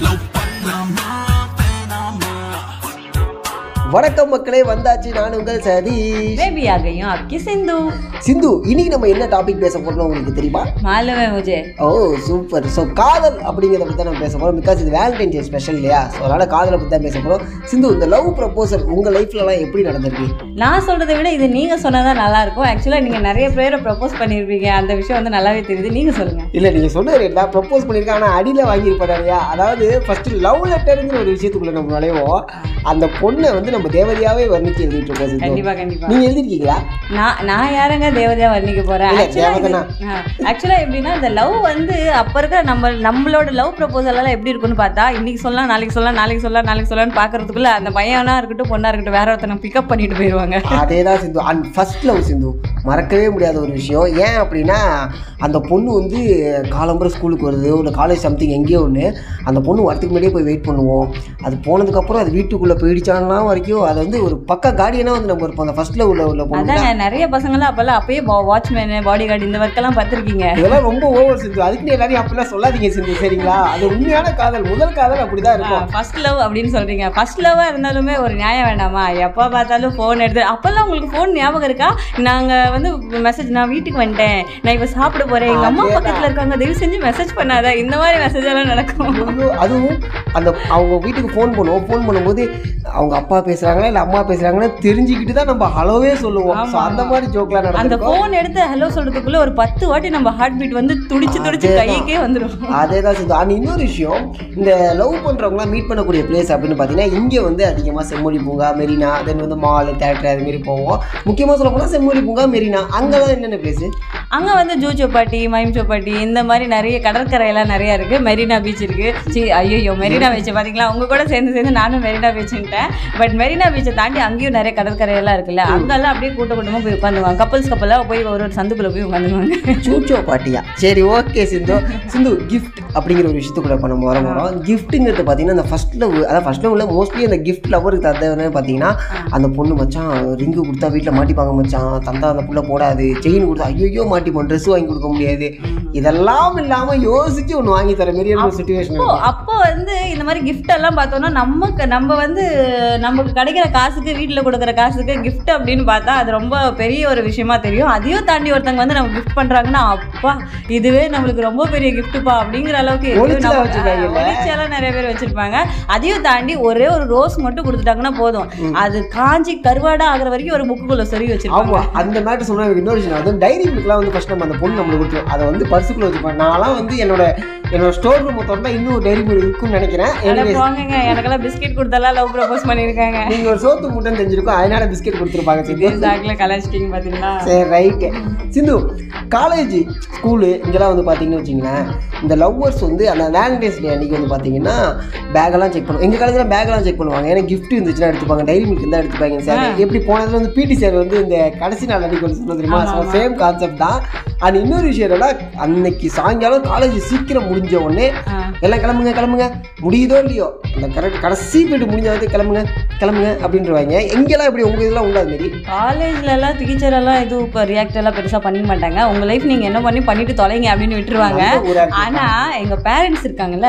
No, bắt வணக்கம் மக்களே வந்தாச்சு. நான் உங்கள் சதி சதீஷ். பேபியாகையும் அக்கி சிந்து. சிந்து இன்னைக்கு நம்ம என்ன டாபிக் பேச போறோம் உங்களுக்கு தெரியுமா? மாலவே முஜே ஓ சூப்பர் ஸோ காதல் அப்படிங்கிறத பத்தி நம்ம பேச போகிறோம் பிகாஸ் இது வேலண்டைன் டே ஸ்பெஷல் இல்லையா? ஸோ அதனால் காதலை பற்றி தான் பேச போகிறோம் சிந்து இந்த லவ் ப்ரப்போசல் உங்கள் லைஃப்லலாம் எப்படி நடந்திருக்கு? நான் சொல்கிறத விட இது நீங்கள் சொன்னதான் நல்லா இருக்கும். ஆக்சுவலாக நீங்கள் நிறைய பேரை ப்ரப்போஸ் பண்ணியிருப்பீங்க அந்த விஷயம் வந்து நல்லாவே தெரியுது. நீங்கள் சொல்லுங்கள் இல்லை நீங்கள் சொன்னது ரேட் தான். ப்ரப்போஸ் பண்ணியிருக்கேன் ஆனால் அடியில் வாங்கியிருப்பாரு இல்லையா? அதாவது ஃபஸ்ட்டு லவ் லெட்டருங்கிற ஒரு விஷயத்துக்குள்ளே நம்ம நுழைவோம். அந்த பொண்ணை வந்து நம்ம தேவதையாவே வர்ணிச்சு எழுதிட்டு இருக்கோம் கண்டிப்பா கண்டிப்பா. நீங்கள் எழுதிருக்கீங்களா? நான் நான் யாருங்க தேவதையா வர்ணிக்க போறேன். ஆக்சுவலா எப்படின்னா இந்த லவ் வந்து அப்ப இருக்கிற நம்ம நம்மளோட லவ் ப்ரப்போசல் எல்லாம் எப்படி இருக்குன்னு பார்த்தா இன்னைக்கு சொல்லலாம் நாளைக்கு சொல்லலாம் நாளைக்கு சொல்லலாம் நாளைக்கு சொல்லலாம்னு பாக்குறதுக்குள்ள அந்த பையனா இருக்கட்டும் பொண்ணா இருக்கட்டும் வேற ஒருத்தனை பிக்கப் பண்ணிட்டு போயிருவாங்க. அதே தான் Sindhu. And first love Sindhu. மறக்கவே முடியாத ஒரு விஷயம். ஏன் அப்படின்னா அந்த பொண்ணு வந்து காலம்பரம் ஸ்கூலுக்கு வருது. இல்லை காலேஜ் சம்திங் எங்கேயோ ஒன்று அந்த பொண்ணு வரதுக்கு முன்னாடியே போய் வெயிட் பண்ணுவோம். அது போனதுக்கப்புறம் அது வீட்டுக்குள்ளே போயிடுச்சான்னா வரைக்கும் அது வந்து ஒரு பக்க கார்டியனாக வந்து நம்ம இருப்போம். அந்த ஃபர்ஸ்ட் லவ்ல உள்ள பொண்ணு நிறைய பசங்களாம் அப்பெல்லாம் அப்பயே வாட்ச்மேனு பாடி கார்டு இந்த ஒர்க்கெல்லாம் பார்த்துருக்கீங்க. இதெல்லாம் ரொம்ப ஓவர் சிந்து. அதுக்குன்னு எல்லாரையும் அப்படிலாம் சொல்லாதீங்க சிந்து சரிங்களா? அது உண்மையான காதல். முதல் காதல் அப்படி தான் இருக்கும். ஃபர்ஸ்ட் லவ் அப்படின்னு சொல்றீங்க. ஃபர்ஸ்ட் லவ்வா இருந்தாலுமே ஒரு நியாயம் வேண்டாமா? எப்போ பார்த்தாலும் ஃபோன் எடுத்து அப்பெல்லாம் உங்களுக்கு ஃபோன் ஞாபகம் இருக்கா? வந்து மெசேஜ் நான் வீட்டுக்கு வந்துட்டேன். நான் இப்போ சாப்பிட போறேன். எங்க அம்மா பக்கத்துல இருக்காங்க தயவு செஞ்சு மெசேஜ் பண்ணாத. இந்த மாதிரி மெசேஜ் எல்லாம் நடக்கும். அதுவும் அந்த அவங்க வீட்டுக்கு ஃபோன் பண்ணுவோம். ஃபோன் பண்ணும்போது அவங்க அப்பா பேசுறாங்களா இல்லை அம்மா பேசுறாங்கன்னு தெரிஞ்சுக்கிட்டு தான் நம்ம ஹலோவே சொல்லுவோம். ஸோ அந்த மாதிரி ஜோக்லாம் அந்த நடந்திருக்கும். ஃபோன் எடுத்து ஹலோ சொல்றதுக்குள்ள ஒரு பத்து வாட்டி நம்ம ஹார்ட் பீட் வந்து துடிச்சு துடிச்சு. கைக்கே வந்துடும் அதே தான் சிந்து அண்ட் இன்னொரு விஷயம் இந்த லவ் பண்ணுறவங்களாம் மீட் பண்ணக்கூடிய பிளேஸ் அப்படின்னு பார்த்தீங்கன்னா இங்கே வந்து அதிகமாக செம்மொழி பூங்கா மெரினா தென் வந்து மால் தேட்டர் அது மாதிரி போவோம். முக்கியமாக சொல்ல போனால் செம்மொழி பூங்கா மெரினா அங்கெல்லாம் என்னென்ன பிளேஸ் அங்க வந்து ஜூ சோப்பாட்டி மைம் சோப்பாட்டி இந்த மாதிரி நிறைய கடற்கரையெல்லாம் நிறைய இருக்கு. மெரினா பீச் இருக்கு. சி ஐயோ மெரினா பீச் பாத்தீங்களா? உங்க கூட சேர்ந்து சேர்ந்து நானும் மெரினா பீச்சுன்ட்டேன் பட் மெரினா பீச்சை தாண்டி அங்கேயும் நிறைய கடற்கரையெல்லாம் இருக்குல்ல. அங்கெல்லாம் அப்படியே கூட்ட கூட்டமா போய் உட்காந்துவாங்க கப்பல்ஸ் கப்பலாக போய் ஒரு ஒரு சந்துக்குள்ள போய் உட்காந்துவாங்க சூச்சோ பாட்டியா? சரி ஓகே சிந்து. சிந்து கிஃப்ட் அப்படிங்கிற ஒரு விஷயத்துக்குள்ள இப்போ நம்ம வர போகிறோம் கிஃப்ட்டுங்கிறது பார்த்தீங்கன்னா அந்த ஃபர்ஸ்ட் லவ் அதாவது ஃபர்ஸ்ட் லவ்ல மோஸ்ட்லி அந்த கிஃப்ட் லவருக்கு தந்தவனே பார்த்தீங்கன்னா அந்த பொண்ணு மச்சான் ரிங்கு கொடுத்தா வீட்டில் மாட்டிப்பாங்க மச்சான். தந்தா அந்த புள்ள போடாது. செயின் கொடுத்தா ஐயோ மாட்டிப்போம் ட்ரெஸ் வாங்கி கொடுக்க முடியாது. இதெல்லாம் இல்லாமல் யோசிச்சு ஒன்று வாங்கி தர ஒரு சுச்சுவேஷன் அப்போ வந்து இந்த மாதிரி கிஃப்ட் எல்லாம் பார்த்தோம்னா நமக்கு நம்ம வந்து நமக்கு கிடைக்கிற காசுக்கு வீட்டில் கொடுக்குற காசுக்கு கிஃப்ட் அப்படின்னு பார்த்தா அது ரொம்ப பெரிய ஒரு விஷயமா தெரியும். அதையும் தாண்டி ஒருத்தவங்க வந்து நம்ம கிஃப்ட் பண்றாங்கன்னா அப்பா இதுவே நம்மளுக்கு ரொம்ப பெரிய கிஃப்ட்டுப்பா அப்படிங்கிற அளவுக்கு ஒளிச்செல்லாம் நிறைய பேர் வச்சிருப்பாங்க. அதையும் தாண்டி ஒரே ஒரு ரோஸ் மட்டும் கொடுத்துட்டாங்கன்னா போதும். அது காஞ்சி கருவாடா ஆகுற வரைக்கும் ஒரு புக்குக்குள்ள சொருகி வச்சிருப்பாங்க. அந்த மேட்டர் சொன்னா எனக்கு இன்னொரு விஷயம். அது டைரி புக்லாம் வந்து ஃபர்ஸ்ட் நம்ம அந்த பொண்ணு நம்மளுக்கு கொடுத்தோம் அதை வந்து பர்சுக்குள்ள வச்சுப்பேன் நான்லாம் வந்து என்னோட என்னோட ஸ்டோர் ரூம் திறந்தா இன்னும் டைரி மில்க் இருக்கும்னு நினைக்கிறேன். போங்கங்க. எனக்கெல்லாம் பிஸ்கெட் கொடுத்தாலாம் லவ் ப்ரப்போஸ் பண்ணியிருக்காங்க. நீங்க ஒரு சோத்து முட்டைன்னு தெரிஞ்சிருக்கும். அதனால பிஸ்கெட் கொடுத்துருப்பாங்க சிந்து. சாக்கில் கலாச்சிட்டிங்க பார்த்தீங்களா சரி ரைட்டு சிந்து காலேஜ் ஸ்கூலு இங்கெல்லாம் வந்து பார்த்தீங்கன்னு வச்சிங்களேன். இந்த லவ்வர்ஸ் வந்து அந்த வேலண்டைன்ஸ் டே அன்றைக்கி வந்து பார்த்தீங்கன்னா பேக்கெல்லாம் செக் பண்ணுவோம் எங்கள் காலேஜில் பேக்கெல்லாம் செக் பண்ணுவாங்க. ஏன்னா gift இருந்துச்சுன்னா எடுத்துப்பாங்க டைரி மில்க் இருந்தால் எடுத்துப்பாங்க. சார் எப்படி போனதுல வந்து பிடி சார் வந்து இந்த கடைசி நாள் அன்றைக்கி வந்து தெரியுமா? ஸோ சேம் கான்செப்ட் தான். அண்ட் இன்னொரு விஷயம் என்னன்னா அன்னைக்கு சாயங்காலம் காலேஜ் சீக்கிரம் முடிஞ்ச உடனே. எல்லாம் கிளம்புங்க கிளம்புங்க. முடியுதோ இல்லையோ? அந்த கரெக்ட் கடைசி பீரியட் முடிஞ்ச கிளம்புங்க கிளம்புங்க அப்படின்றவாங்க. எங்கெல்லாம் இப்படி உங்கள் இதெல்லாம் உண்டா அது மாரி காலேஜ்ல எல்லாம் டீச்சர் எல்லாம் எதுவும் இப்போ ரியாக்ட் எல்லாம் பெருசா பண்ணிக்க மாட்டாங்க. உங்க லைஃப் நீங்க என்ன பண்ணி பண்ணிட்டு தொலைங்க அப்படின்னு விட்டுருவாங்க. ஆனா எங்க பேரண்ட்ஸ் இருக்காங்கல்ல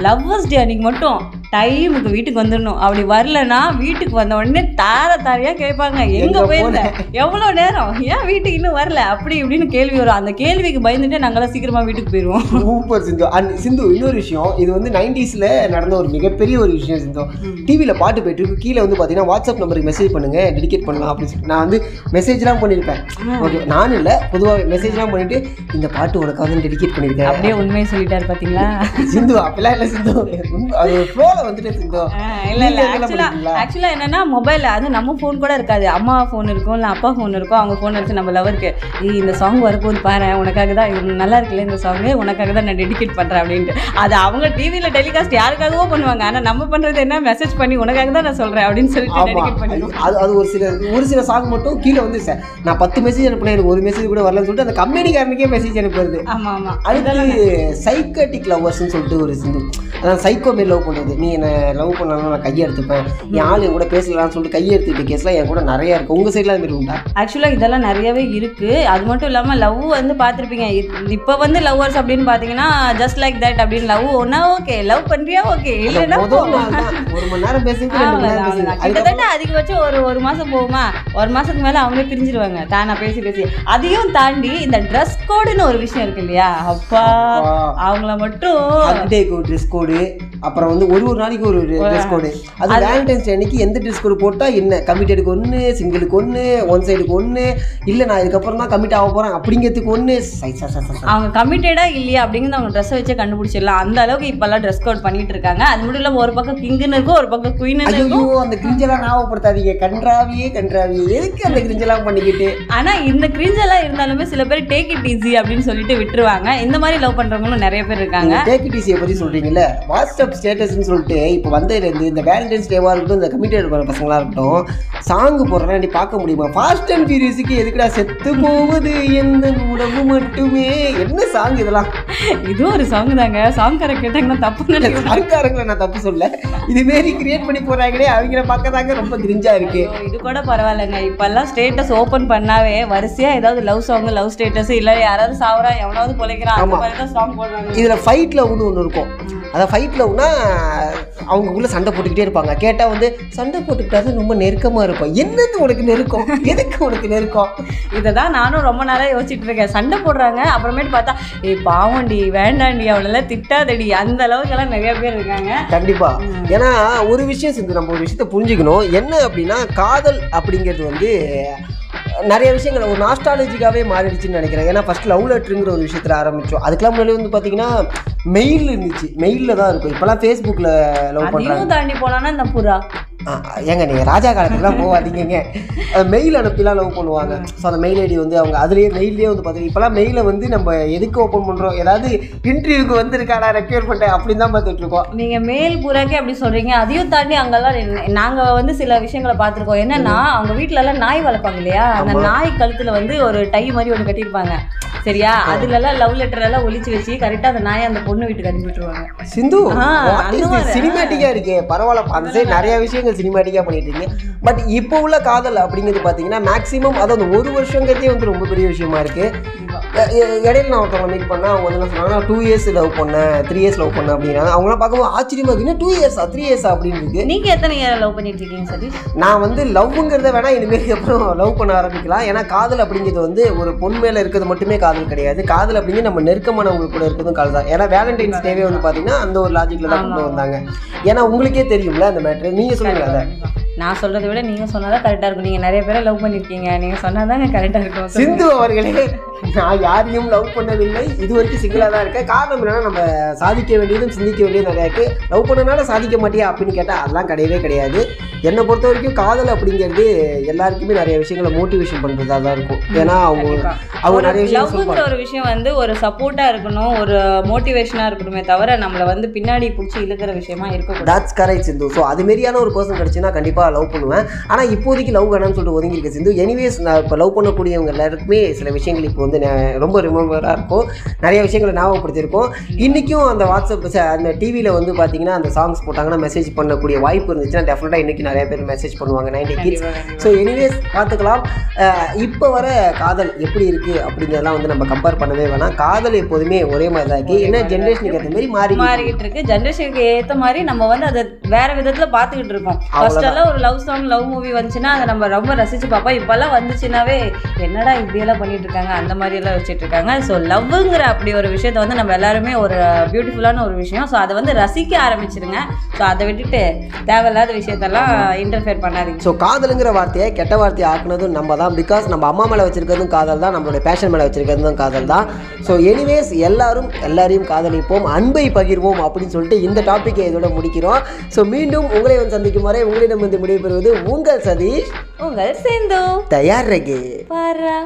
லவ்வர்ஸ் டே அன்னைக்கு மட்டும் டைமுக்கு வீட்டுக்கு வந்துடணும் அப்படி வரலன்னா வீட்டுக்கு வந்த உடனே தார தாரையா கேட்பாங்க. எங்க போயிருந்த? எவ்வளவு நேரம்? ஏன் வீட்டுக்கு இன்னும் வரல? அப்படி இப்படின்னு கேள்வி வரும். அந்த கேள்விக்கு பயந்துட்டு நாங்களாம் சீக்கிரமா வீட்டுக்கு போயிடுவோம் சூப்பர் சிந்து. அண்ட் சிந்து இன்னொரு விஷயம். இது வந்து நைன்டிஸில் நடந்த ஒரு மிகப்பெரிய ஒரு விஷயம் சிந்து. டிவியில் பாட்டு போயிட்டு இருக்கு. கீழே வந்து பார்த்தீங்கன்னா வாட்ஸ்அப் நம்பருக்கு மெசேஜ் பண்ணுங்க. டெடிகேட் பண்ணலாம் அப்படின்னு சொல்லிட்டு. நான் வந்து மெசேஜ்லாம் பண்ணியிருப்பேன். ஓகே. நானும் இல்லை. பொதுவாக மெசேஜ்லாம் பண்ணிட்டு இந்த பாட்டு உனக்கு வந்து டெடிகேட் பண்ணியிருக்கேன். அப்படியே உண்மையை சொல்லிட்டாரு பாத்தீங்களா? சிந்து அப்பெல்லாம் இல்லை சிந்து. அது ஃப்ளோவில் வந்துட்டு இல்ல இல்ல. ஆக்சுவலா? ஆக்சுவலா என்னன்னா மொபைல் அது நம்ம ஃபோன் கூட இருக்காது. அம்மா ஃபோன் இருக்கும் இல்ல அப்பா ஃபோன் இருக்கும். அவங்க ஃபோன் எடுத்து நம்ம லவருக்கு இந்த சாங் வரப்போது பாரு உனக்காக தான் நல்லா இருக்குல்ல இந்த சாங் உனக்காக தான் நான் டெடிகேட் பண்றேன் அப்படின்ட்டு. அது அவங்க டிவில டெலிகாஸ்ட் யாருக்காகவோ பண்ணுவாங்க. ஆனா நம்ம பண்றது என்ன? மெசேஜ் பண்ணி உனக்காக தான் நான் சொல்றேன் அப்படின்னு சொல்லிட்டு டெடிகேட் பண்ணிடுவோம் அது அது ஒரு சில ஒரு சில சாங் மட்டும் கீழே வந்து சார் நான் பத்து மெசேஜ் அனுப்பினேன் எனக்கு ஒரு மெசேஜ் கூட வரலன்னு சொல்லிட்டு அந்த கம்பெனிக்காரனுக்கே மெசேஜ் அனுப்புறது. ஆமா ஆமா. அடுத்து சைக்கட்டிக் லவ்வர்ஸ்னு சொல்லிட்டு ஒரு சிந்து சைக்கோ மாரி லவ் பண்ணுறது நீ என்னை லவ் பண்ணாலும் நான் கையை எடுத்துப்பேன். என் ஆள் என் கூட பேசலாம்னு சொல்லிட்டு கையை எடுத்துக்கிட்ட கேஸ்லாம் என் கூட நிறைய இருக்கு. உங்கள் சைடில் அது மாதிரி உண்டா? ஆக்சுவலாக இதெல்லாம் நிறையவே இருக்குது அது மட்டும் இல்லாமல் லவ் வந்து பார்த்துருப்பீங்க. இப்போ வந்து லவ்வர்ஸ் அப்படின்னு பார்த்தீங்கன்னா ஜஸ்ட் லைக் தட் அப்படின்னு லவ் ஒன்றா ஓகே லவ் பண்ணுறியா ஓகே இல்லைன்னா ஒரு மணி நேரம் அவ்வளவுதான். கிட்டத்தட்ட அதிகபட்சம் ஒரு ஒரு மாசம் போகுமா? ஒரு மாசத்துக்கு மேல அவங்களே பிரிஞ்சிருவாங்க. தானா பேசி பேசி. அதையும் தாண்டி இந்த ட்ரெஸ் கோடுன்னு ஒரு விஷயம் இருக்கு இல்லையா? அப்பா. அவங்கள மட்டும் ட்ரெஸ் கோடு அப்புறம் வந்து ஒரு ஒரு நாளைக்கு ஒரு ட்ரெஸ் கோடு அது வேலண்டைன்ஸ் டே அன்னைக்கு எந்த ட்ரெஸ் கோடு போட்டால் என்ன? கமிட்டடுக்கு ஒன்று சிங்கிளுக்கு ஒன்று ஒன் சைடுக்கு ஒன்று இல்லை நான் இதுக்கப்புறம் தான் கமிட் ஆக போகிறேன் அப்படிங்கிறதுக்கு ஒன்று அவங்க கமிட்டடா இல்லையா அப்படிங்கிறது அவங்க ட்ரெஸ் வச்சே கண்டுபிடிச்சிடலாம். அந்த அளவுக்கு இப்பெல்லாம் ட்ரெஸ் கோட் பண்ணிட்டு இருக்காங்க. அது மட்டும் இல்லாம ஒரு பக்கம் கிங்குன்னு இருக்கும் ஒரு பக்கம் குயின்னு இருக்கும். அந்த கிரிஞ்செல்லாம் ஞாபகப்படுத்தாதீங்க. கன்றாவியே கன்றாவியே. எதுக்கு அந்த கிரிஞ்செல்லாம் பண்ணிக்கிட்டு? ஆனா இந்த கிரிஞ்செல்லாம் இருந்தாலுமே சில பேர் டேக் இட் ஈஸி அப்படின்னு சொல்லிட்டு விட்டுருவாங்க. இந்த மாதிரி லவ் பண்றவங்களும் நிறைய பேர் இருக்காங்க. டேக்கிடிசியை பற்றி சொல்கிறீங்கல்ல வாட்ஸ்அப் ஸ்டேட்டஸ்னு சொல்லிட்டு இப்போ வந்ததுலேருந்து இந்த வேலண்டைன்ஸ் டேவாக இருக்கட்டும் இந்த கமிட்டியில் இருக்கிற பசங்களாக இருக்கட்டும் சாங்கு போடுறேன் நீ பார்க்க முடியுமா? ஃபாஸ்ட் அண்ட் ஃபியூரியஸுக்கு எதுக்குடா செத்து போவது எந்த உடம்பு மட்டுமே. என்ன சாங் இதெல்லாம்? இதுவும் ஒரு சாங் தாங்க. சாங் கரெக்ட் கேட்டாங்கன்னா தப்பு நினைக்கிறேன் சாங்காரங்களை நான் தப்பு சொல்ல இதுமாரி கிரியேட் பண்ணி போகிறாங்களே அவங்கள பார்க்க தாங்க ரொம்ப கிரிஞ்சா இருக்கு. இது கூட பரவாயில்லைங்க. இப்பெல்லாம் ஸ்டேட்டஸ் ஓபன் பண்ணாவே வரிசையா ஏதாவது லவ் சாங் லவ் ஸ்டேட்டஸ் இல்ல யாராவது சாவறா எவனாவது பொழைக்கிறான் அந்த. மாதிரி தான் சாங் போடுறாங்க இதில் ஃபைட் லவ்னு ஒன்று இருக்கும். அதான் ஃபைட் லவ்னா அவங்களுக்குள்ள சண்டை போட்டுக்கிட்டே இருப்பாங்க. கேட்டால் வந்து சண்டை போட்டுக்கிட்டா ரொம்ப நெருக்கமாக இருக்கும். என்னது உனக்கு நெருக்கம்? எதுக்கு உனக்கு நெருக்கம்? இதை தான் நானும் ரொம்ப நாளா யோசிச்சுட்டு இருக்கேன். சண்டை போடுறாங்க அப்புறமேட்டு பார்த்தா ஏய் பாவண்டி வேண்டாண்டி அவளெல்லாம் திட்டாதடி. அந்த அளவுக்கு எல்லாம் நிறைய பேர் இருக்காங்க. கண்டிப்பா. ஏன்னா ஒரு விஷயம் செஞ்சு நம்ம ஒரு விஷயத்த புரிஞ்சுக்கணும். என்ன அப்படின்னா காதல் அப்படிங்கிறது வந்து நிறைய விஷயங்கள் ஒரு நாஸ்டாலஜிக்காவே மாறிடுச்சுன்னு நினைக்கிறேன். ஏன்னா ஃபர்ஸ்ட் லவ் லெட்டருங்கிற ஒரு விஷயத்துல ஆரம்பிச்சோம். அதுக்கெல்லாம் முன்னாடி வந்து பார்த்தீங்கன்னா மெயில் இருந்துச்சு. மெயிலில் தான் இருக்கும். இப்போலாம் ஃபேஸ்புக்கில் லவ் பண்ணுறாங்க தாண்டி போனானா இந்த புறா. ஏங்க நீங்கள் ராஜா காலத்துக்குலாம் போகாதீங்கங்க. மெயில் அனுப்பிலாம் லவ் பண்ணுவாங்க. ஸோ அந்த மெயில் ஐடி வந்து அவங்க அதுலேயே மெயிலே வந்து பார்த்தீங்கன்னா இப்போலாம் மெயிலை வந்து நம்ம எதுக்கு ஓப்பன் பண்ணுறோம் ஏதாவது இன்டர்வியூக்கு வந்திருக்காடா ரெக்யூர் பண்ணிட்டேன் அப்படின்னு தான் பார்த்துட்டு இருக்கோம். நீங்க மேல் புறாக்கே அப்படி சொல்றீங்க. அதையும் தாண்டி அங்கெல்லாம் என்ன- நாங்க வந்து சில விஷயங்களை பார்த்துருக்கோம் என்னன்னா அவங்க வீட்ல எல்லாம் நாய் வளர்ப்பாங்க இல்லையா? அந்த நாய் கழுத்துல வந்து ஒரு டை மாதிரி ஒன்று கட்டியிருப்பாங்க. சரியா? அதுல எல்லாம் லவ் லெட்டர் எல்லாம் ஒளிச்சு வச்சு கரெக்டா அந்த நாயை அந்த பொண்ணு வீட்டுக்கு அனுப்பி விட்டுருவாங்க. சிந்து. சினிமேட்டிக்காக இருக்கே. பரவாயில்ல அந்த சைடு நிறைய விஷயங்கள் சினிமேட்டிக்காக பண்ணிட்டு இருக்கீங்க பட் இப்போ உள்ள காதல் அப்படிங்கிறது பார்த்தீங்கன்னா மேக்ஸிமம் அதாவது ஒரு வருஷங்கிறதே வந்து ரொம்ப பெரிய விஷயமா இருக்கு. இடையில நான் ஒருத்தவங்க மீட் பண்ணேன். அவங்க வந்து என்ன சொன்னாங்கன்னா டூ இயர்ஸ் லவ் பண்ணேன். த்ரீ இயர்ஸ் லவ் பண்ணேன் அப்படிங்கிறாங்க அவங்களாம் பார்க்கும்போது ஆச்சரியமா இருக்கு. டூ இயர்ஸா த்ரீ இயர்ஸா அப்படின்னு இருக்கு. நீங்க எத்தனை இயர் லவ் பண்ணிட்டு இருக்கீங்க சதீஷ்? நான் வந்து லவ்ங்கிறத வேணா இனிமேல் அப்புறம் லவ் பண்ண ஆரம்பிக்கலாம். ஏன்னா காதல் அப்படிங்கிறது வந்து ஒரு பொன் மேல இருக்கிறது மட்டுமே காதல் கிடையாது. காதல் அப்படிங்கிறது நம்ம நெருக்கமானவங்க கூட இருக்கிறதும் காதல் தான். ஏன்னா வேலண்டைன்ஸ் டேவே வந்து பார்த்தீங்கன்னா அந்த ஒரு லாஜிக்ல தான் கொண்டு வந்தாங்க. ஏன்னா உங்களுக்கே தெரியும்ல அந்த மேட்ரு நீங்க சொல்லுங்க அதை. நான் சொல்றதை விட நீங்க சொன்னாதான் கரெக்டா இருக்கும். நீங்க நிறைய பேரை லவ் பண்ணிருக்கீங்க. நீங்க சொன்னாதாங்க கரெக்டா இருக்கும். சிந்து அவர்களே. நான் யாரையும் லவ் பண்ணவில்லை. இது வரைக்கும் சிங்கிளாக தான் இருக்கேன். காரணம் என்னன்னா நம்ம சாதிக்க வேண்டியதும் சிந்திக்க வேண்டியதும் நிறையா இருக்கு. லவ் பண்ணனால சாதிக்க மாட்டியா அப்படின்னு கேட்டால் அதெல்லாம் கிடையவே கிடையாது. என்னை பொறுத்த வரைக்கும் காதல் அப்படிங்கிறது எல்லாருக்குமே நிறைய விஷயங்களை மோட்டிவேஷன் பண்ணுறதா தான் இருக்கும். ஏன்னா அவங்க. அவங்க நிறைய விஷயம் ஒரு விஷயம் வந்து ஒரு சப்போர்ட்டா இருக்கணும் ஒரு மோட்டிவேஷனா இருக்கணுமே தவிர நம்மள வந்து பின்னாடி பிடிச்சி இழுக்கிற விஷயமா இருக்கக்கூடாது. தாட்ஸ் கரெக்ட் சிந்து. ஸோ அது மாரியான ஒரு பர்சன் கிடச்சுன்னா கண்டிப்பாக லவ் பண்ணுவேன். ஆனால் இப்போதைக்கு லவ் வேணாம்னு சொல்லிட்டு ஒதுங்கி இருக்க சிந்து. எனிவேஸ் நான் இப்போ லவ் பண்ணக்கூடியவங்க எல்லாருக்குமே சில விஷயங்கள் இப்போ வந்து ரொம்ப ரிமெம்பராக இருக்கும். நிறைய விஷயங்களை ஞாபகப்படுத்தியிருக்கோம். இன்றைக்கும் அந்த வாட்ஸ்அப் அந்த டிவியில் வந்து பார்த்தீங்கன்னா அந்த சாங்ஸ் போட்டாங்கன்னா மெசேஜ் பண்ணக்கூடிய வாய்ப்பு இருந்துச்சுன்னா டெஃபினட்டாக இன்றைக்கி நிறைய பேர் மெசேஜ் பண்ணுவாங்க நைன்டி கிட்ஸ் ஸோ எனிவேஸ் பார்த்துக்கலாம் இப்போ வர காதல் எப்படி இருக்குது அப்படிங்கிறதெல்லாம் வந்து நம்ம கம்பேர் பண்ணவே வேணாம். காதல் எப்போதுமே ஒரே மாதிரி தான் இருக்குது என்ன ஜென்ரேஷனுக்கு ஏற்ற மாதிரி மாறி மாறிக்கிட்டு இருக்கு. ஜென்ரேஷனுக்கு ஏத்த மாதிரி நம்ம வந்து அதை வேற விதத்துல பாத்துக்கிட்டு இருக்கோம். ஃபர்ஸ்ட் எல்லாம் ஒரு லவ் சாங் லவ் மூவி வந்துச்சுன்னா அதை நம்ம ரொம்ப ரசிச்சு பார்ப்போம். இப்பெல்லாம் வந்துச்சுன்னாவே என்னடா இப்படி எல்லாம் பண்ணிட்டு இருக்காங்க? அந்த மாதிரி எல்லாம் வச்சுட்டு இருக்காங்க ஸோ லவ்ங்கிற அப்படி ஒரு விஷயத்த வந்து நம்ம எல்லாருமே ஒரு பியூட்டிஃபுல்லான ஒரு விஷயம். ஸோ அதை வந்து ரசிக்க ஆரம்பிச்சிருங்க. ஸோ அதை விட்டுட்டு தேவையில்லாத விஷயத்தெல்லாம் இன்டர்ஃபியர் பண்ணாதீங்க. ஸோ காதலுங்கிற வார்த்தையை கெட்ட வார்த்தையை ஆக்குனதும் நம்ம தான். பிகாஸ் நம்ம அம்மா மேலே வச்சிருக்கிறதும் காதல் தான் நம்மளுடைய பேஷன் மேலே வச்சிருக்கிறதும் காதல் தான். ஸோ எனிவேஸ் எல்லாரும் எல்லாரையும் காதலிப்போம். அன்பை பகிர்வோம் அப்படின்னு சொல்லிட்டு இந்த டாப்பிக்கை இதோட முடிக்கிறோம். ஸோ மீண்டும் உங்களை வந்து சந்திக்கும் வரை உங்களிடம் வந்து விடைபெறுவது உங்கள் சதீஷ் உங்கள் சேர்ந்தோ தயார் ரகே பாரா.